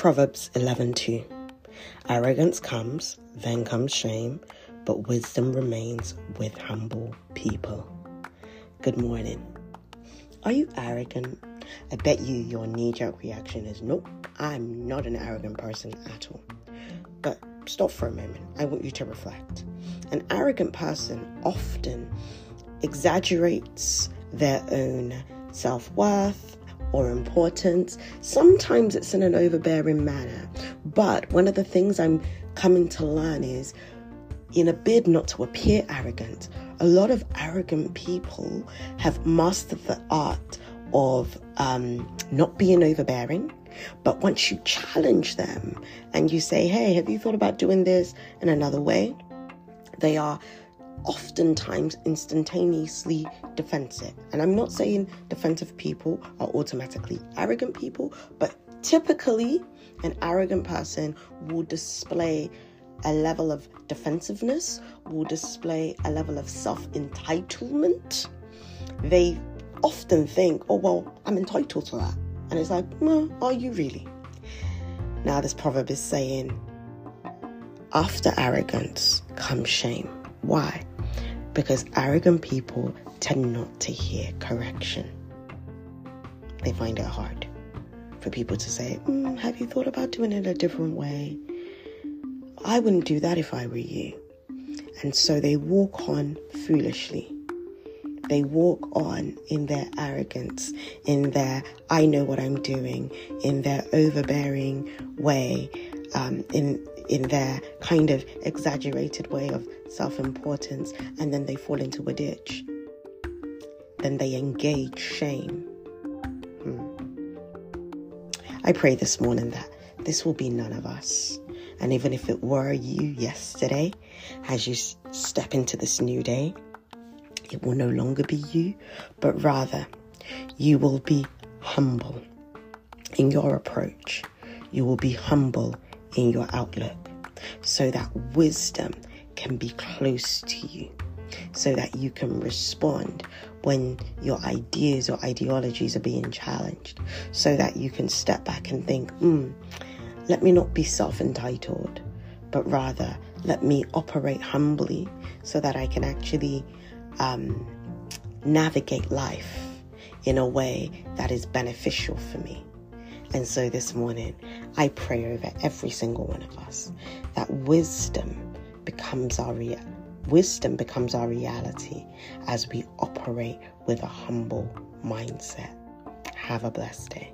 Proverbs 11:2 Arrogance comes, then comes shame, but wisdom remains with humble people. Good morning. Are you arrogant? I bet you your knee jerk reaction is nope, I'm not an arrogant person at all. But stop for a moment. I want you to reflect. An arrogant person often exaggerates their own self worth or importance. Sometimes it's in an overbearing manner. But one of the things I'm coming to learn is in a bid not to appear arrogant, a lot of arrogant people have mastered the art of um, not being overbearing. But once you challenge them and you say, hey, have you thought about doing this in another way? They are oftentimes instantaneously defensive. And I'm not saying defensive people are automatically arrogant people, but typically an arrogant person will display a level of defensiveness, will display a level of self entitlement. They often think, oh, well, I'm entitled to that. And it's like, well, are you really? Now, this proverb is saying, after arrogance comes shame. Why? Because arrogant people tend not to hear correction. They find it hard for people to say, mm, Have you thought about doing it a different way? I wouldn't do that if I were you. And so they walk on foolishly. They walk on in their arrogance, in their I know what I'm doing, in their overbearing way, um, in in their kind of exaggerated way of self importance, and then they fall into a ditch. Then they engage shame. Hmm. I pray this morning that this will be none of us. And even if it were you yesterday, as you step into this new day, it will no longer be you, but rather you will be humble in your approach. You will be humble in your outlook so that wisdom can be close to you, so that you can respond when your ideas or ideologies are being challenged, so that you can step back and think, hmm, let me not be self entitled, but rather let me operate humbly so that I can actually um, navigate life in a way that is beneficial for me. And so this morning, I pray over every single one of us that wisdom becomes our rea- wisdom becomes our reality as we operate with a humble mindset. Have a blessed day.